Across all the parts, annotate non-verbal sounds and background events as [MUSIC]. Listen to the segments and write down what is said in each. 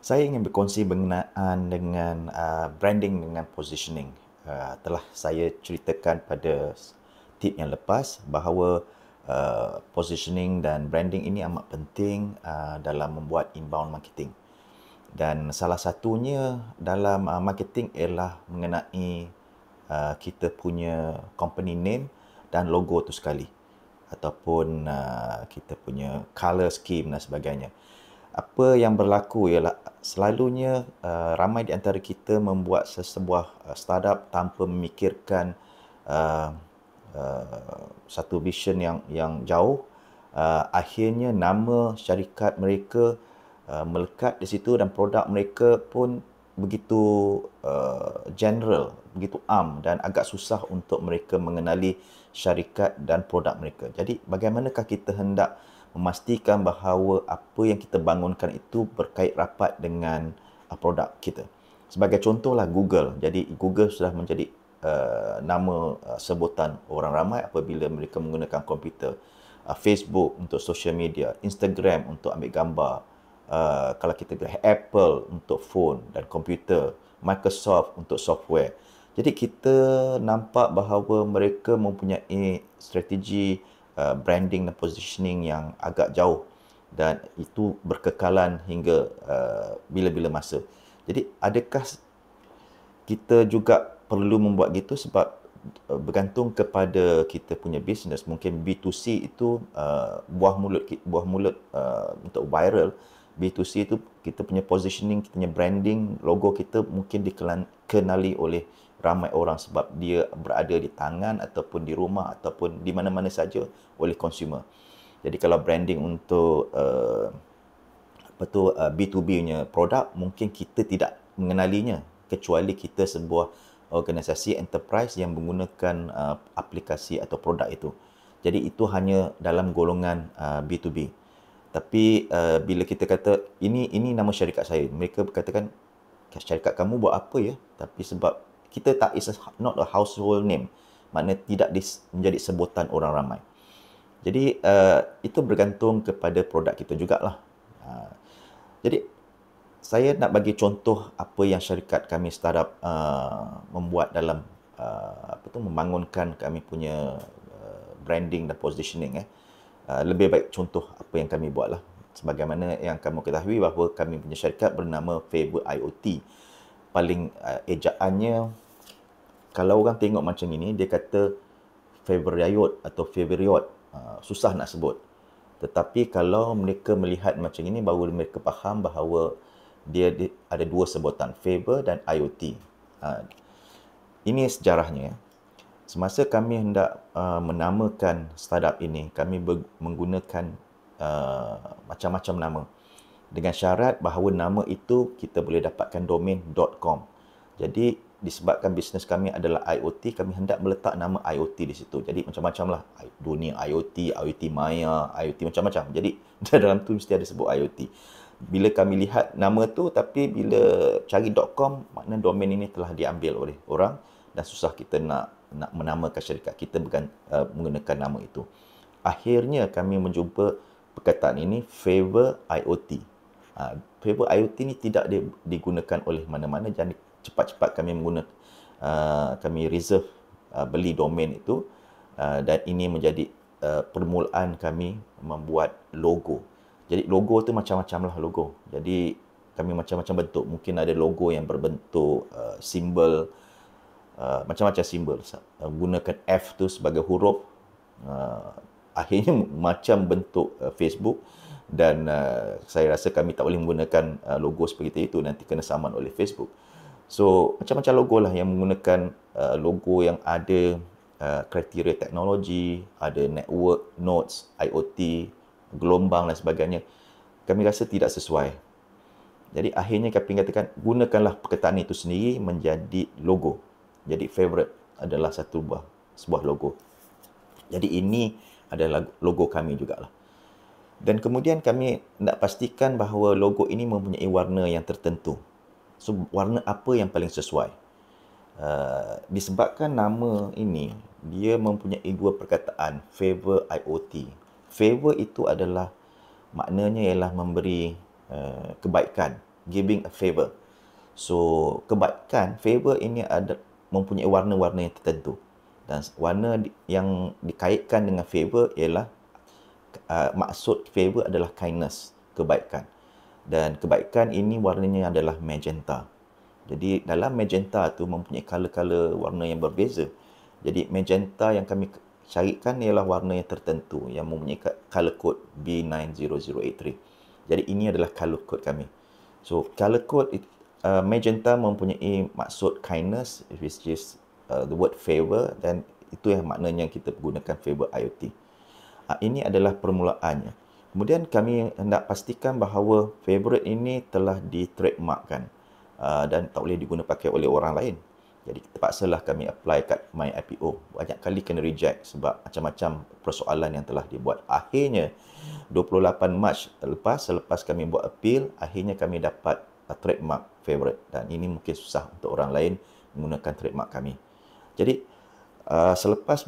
Saya ingin berkongsi berkenaan dengan uh, branding dengan positioning. Uh, telah saya ceritakan pada tip yang lepas bahawa uh, positioning dan branding ini amat penting uh, dalam membuat inbound marketing. Dan salah satunya dalam uh, marketing ialah mengenai uh, kita punya company name dan logo tu sekali ataupun uh, kita punya color scheme dan sebagainya apa yang berlaku ialah selalunya uh, ramai di antara kita membuat sesebuah uh, startup tanpa memikirkan uh, uh, satu vision yang yang jauh. Uh, akhirnya nama syarikat mereka uh, melekat di situ dan produk mereka pun begitu uh, general begitu am dan agak susah untuk mereka mengenali syarikat dan produk mereka. Jadi bagaimanakah kita hendak memastikan bahawa apa yang kita bangunkan itu berkait rapat dengan uh, produk kita. Sebagai contohlah Google. Jadi Google sudah menjadi uh, nama uh, sebutan orang ramai apabila mereka menggunakan komputer. Uh, Facebook untuk social media, Instagram untuk ambil gambar. Uh, kalau kita lihat Apple untuk phone dan komputer, Microsoft untuk software. Jadi kita nampak bahawa mereka mempunyai strategi Uh, branding dan positioning yang agak jauh. Dan itu berkekalan hingga uh, bila-bila masa. Jadi adakah kita juga perlu membuat gitu sebab uh, bergantung kepada kita punya business? Mungkin B2C itu uh, buah mulut buah mulut uh, untuk viral. B2C itu kita punya positioning kita punya branding logo kita mungkin dikenali oleh ramai orang sebab dia berada di tangan ataupun di rumah ataupun di mana-mana saja oleh consumer. Jadi kalau branding untuk uh, apa tu uh, B2B punya produk mungkin kita tidak mengenalinya kecuali kita sebuah organisasi enterprise yang menggunakan uh, aplikasi atau produk itu. Jadi itu hanya dalam golongan uh, B2B. Tapi uh, bila kita kata ini ini nama syarikat saya, mereka berkatakan syarikat kamu buat apa ya? Tapi sebab kita tak is a, not a household name. Makna tidak dis, menjadi sebutan orang ramai. Jadi uh, itu bergantung kepada produk kita jugalah. Uh, jadi saya nak bagi contoh apa yang syarikat kami startup uh, membuat dalam uh, apa tu membangunkan kami punya uh, branding dan positioning eh. Uh, lebih baik contoh apa yang kami buatlah. Sebagaimana yang kamu ketahui bahawa kami punya syarikat bernama Favor IoT paling uh, ejaannya kalau orang tengok macam ini dia kata favorite atau favorite uh, susah nak sebut. Tetapi kalau mereka melihat macam ini baru mereka faham bahawa dia, ada dua sebutan favor dan IoT uh, ini sejarahnya. Semasa kami hendak uh, menamakan startup ini kami menggunakan uh, macam-macam nama dengan syarat bahawa nama itu kita boleh dapatkan domain .com. Jadi disebabkan bisnes kami adalah IoT, kami hendak meletak nama IoT di situ. Jadi macam-macam lah. Dunia IoT, IoT Maya, IoT macam-macam. Jadi [LAUGHS] dalam tu mesti ada sebut IoT. Bila kami lihat nama tu tapi bila cari .com, makna domain ini telah diambil oleh orang dan susah kita nak nak menamakan syarikat kita bukan uh, menggunakan nama itu. Akhirnya kami menjumpa perkataan ini favor IoT. Ha, Favor IoT ni tidak digunakan oleh mana-mana jadi cepat-cepat kami menggunakan uh, kami reserve uh, beli domain itu uh, dan ini menjadi uh, permulaan kami membuat logo. Jadi logo tu macam-macam lah logo. Jadi kami macam-macam bentuk. Mungkin ada logo yang berbentuk uh, simbol uh, macam-macam simbol. Uh, gunakan F tu sebagai huruf. Uh, akhirnya [LAUGHS] macam bentuk uh, Facebook dan uh, saya rasa kami tak boleh menggunakan uh, logo seperti itu nanti kena saman oleh Facebook. So macam-macam logo lah yang menggunakan uh, logo yang ada uh, kriteria teknologi, ada network, nodes, IoT, gelombang dan sebagainya. Kami rasa tidak sesuai. Jadi akhirnya kami katakan gunakanlah perkataan itu sendiri menjadi logo. Jadi favorite adalah satu buah sebuah logo. Jadi ini adalah logo kami jugalah. Dan kemudian kami nak pastikan bahawa logo ini mempunyai warna yang tertentu. So, warna apa yang paling sesuai? Uh, disebabkan nama ini, dia mempunyai dua perkataan, favor IoT. Favor itu adalah, maknanya ialah memberi uh, kebaikan, giving a favor. So kebaikan favor ini ada mempunyai warna-warna yang tertentu dan warna yang dikaitkan dengan favor ialah uh, maksud favor adalah kindness, kebaikan. Dan kebaikan ini warnanya adalah magenta. Jadi dalam magenta tu mempunyai color-color warna yang berbeza. Jadi magenta yang kami carikan ialah warna yang tertentu yang mempunyai color code B90083. Jadi ini adalah color code kami. So color code uh, magenta mempunyai maksud kindness which is uh, the word favor dan itu yang maknanya kita gunakan favor IoT. Uh, ini adalah permulaannya. Kemudian kami hendak pastikan bahawa favorite ini telah di trademarkkan uh, dan tak boleh digunakan pakai oleh orang lain. Jadi terpaksalah kami apply kat my IPO. Banyak kali kena reject sebab macam-macam persoalan yang telah dibuat. Akhirnya 28 Mac lepas selepas kami buat appeal, akhirnya kami dapat a trademark favorite dan ini mungkin susah untuk orang lain menggunakan trademark kami. Jadi uh, selepas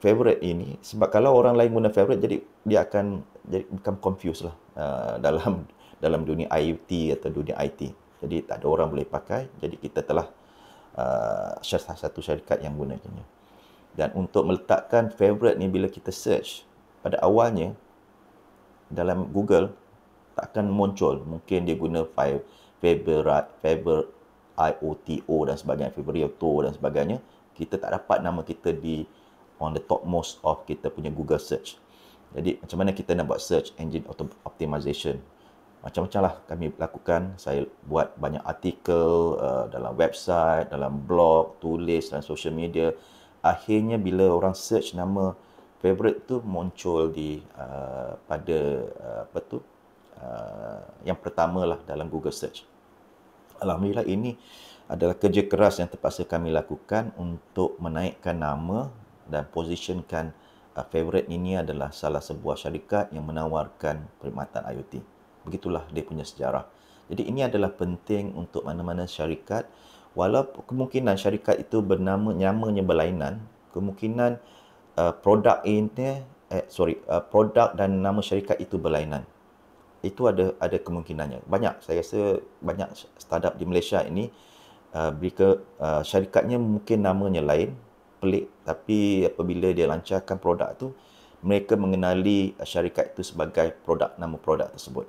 favorite ini sebab kalau orang lain guna favorite jadi dia akan jadi become confused lah uh, dalam [LAUGHS] dalam dunia IoT atau dunia IT. Jadi tak ada orang boleh pakai. Jadi kita telah uh, satu syarikat yang gunakannya. Dan untuk meletakkan favorite ni bila kita search pada awalnya dalam Google tak akan muncul. Mungkin dia guna file favorite, favorite IOTO dan sebagainya, favorito dan sebagainya. Kita tak dapat nama kita di on the top most of kita punya Google search. Jadi macam mana kita nak buat search engine optimization? macam-macam lah kami lakukan. Saya buat banyak artikel uh, dalam website, dalam blog, tulis dalam social media. Akhirnya bila orang search nama favorite tu muncul di uh, pada uh, apa tu uh, yang pertama lah dalam Google search. Alhamdulillah ini adalah kerja keras yang terpaksa kami lakukan untuk menaikkan nama dan positionkan uh, favorite ini adalah salah sebuah syarikat yang menawarkan perkhidmatan IoT begitulah dia punya sejarah. Jadi ini adalah penting untuk mana-mana syarikat walaupun kemungkinan syarikat itu bernama namanya berlainan, kemungkinan uh, produk ini eh sorry uh, produk dan nama syarikat itu berlainan. Itu ada ada kemungkinannya. Banyak saya rasa banyak startup di Malaysia ini uh, mereka uh, syarikatnya mungkin namanya lain, pelik tapi apabila dia lancarkan produk itu mereka mengenali syarikat itu sebagai produk nama produk tersebut.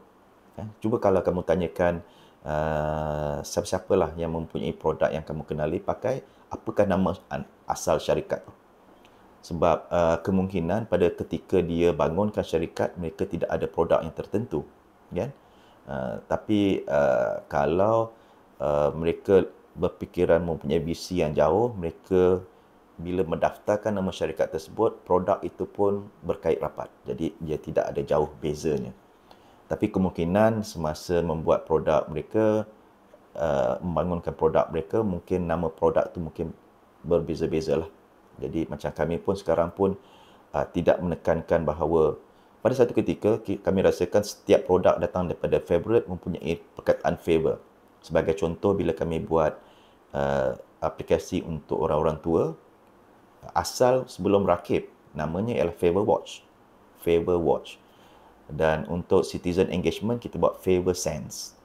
Eh, cuba kalau kamu tanyakan uh, siapa-siapalah yang mempunyai produk yang kamu kenali pakai, apakah nama asal syarikat tu? Sebab uh, kemungkinan pada ketika dia bangunkan syarikat, mereka tidak ada produk yang tertentu. Kan? Uh, tapi uh, kalau uh, mereka berfikiran mempunyai visi yang jauh, mereka bila mendaftarkan nama syarikat tersebut, produk itu pun berkait rapat. Jadi dia tidak ada jauh bezanya. Tapi kemungkinan semasa membuat produk mereka uh, membangunkan produk mereka mungkin nama produk tu mungkin berbeza-beza lah jadi macam kami pun sekarang pun uh, tidak menekankan bahawa pada satu ketika kami rasakan setiap produk datang daripada favorite mempunyai perkataan favor. Sebagai contoh bila kami buat uh, aplikasi untuk orang-orang tua asal sebelum rakib namanya ialah favor watch favor watch dan untuk citizen engagement kita buat favor sense.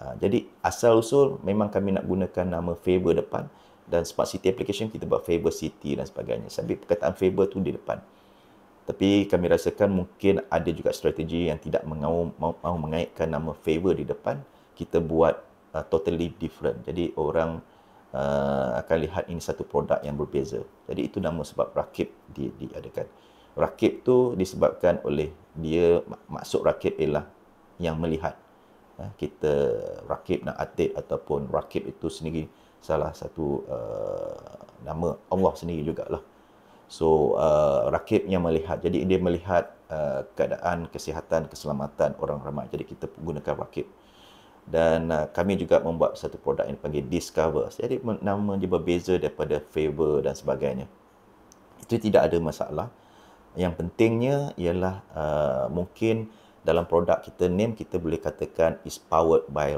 Uh, jadi asal usul memang kami nak gunakan nama favor depan dan smart city application kita buat favor city dan sebagainya. Sambil perkataan favor tu di depan. Tapi kami rasakan mungkin ada juga strategi yang tidak mahu, mahu, mahu mengaitkan nama favor di depan. Kita buat uh, totally different. Jadi orang uh, akan lihat ini satu produk yang berbeza. Jadi itu nama sebab rakib di, diadakan. Rakib tu disebabkan oleh dia maksud rakib ialah yang melihat. Ha, kita rakib nak atik ataupun rakib itu sendiri salah satu uh, nama Allah sendiri jugalah. So uh, rakib yang melihat. Jadi dia melihat uh, keadaan kesihatan keselamatan orang ramai. Jadi kita gunakan rakib dan uh, kami juga membuat satu produk yang dipanggil Discover. Jadi nama dia berbeza daripada Favor dan sebagainya. Itu tidak ada masalah. Yang pentingnya ialah uh, mungkin dalam produk kita name kita boleh katakan is powered by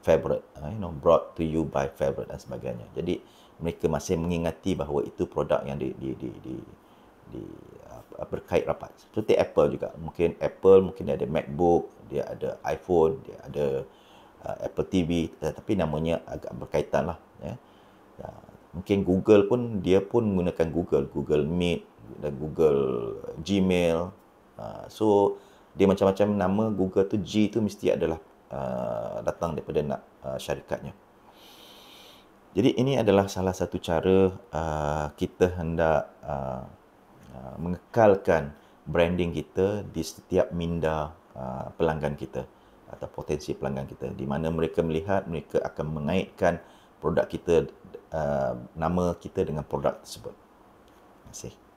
Favorite uh, you know brought to you by Favorite dan sebagainya. Jadi mereka masih mengingati bahawa itu produk yang di di di di, di uh, berkait rapat. Seperti Apple juga. Mungkin Apple mungkin dia ada MacBook dia ada iPhone dia ada Apple TV uh, tapi namanya agak berkaitan lah ya. Uh, mungkin Google pun dia pun menggunakan Google Google Meet dan Google Gmail. Uh, so dia macam-macam nama Google tu G tu mesti adalah uh, datang daripada nak uh, syarikatnya. Jadi ini adalah salah satu cara uh, kita hendak uh, uh, mengekalkan branding kita di setiap minda uh, pelanggan kita atau potensi pelanggan kita di mana mereka melihat mereka akan mengaitkan produk kita uh, nama kita dengan produk tersebut. Terima kasih.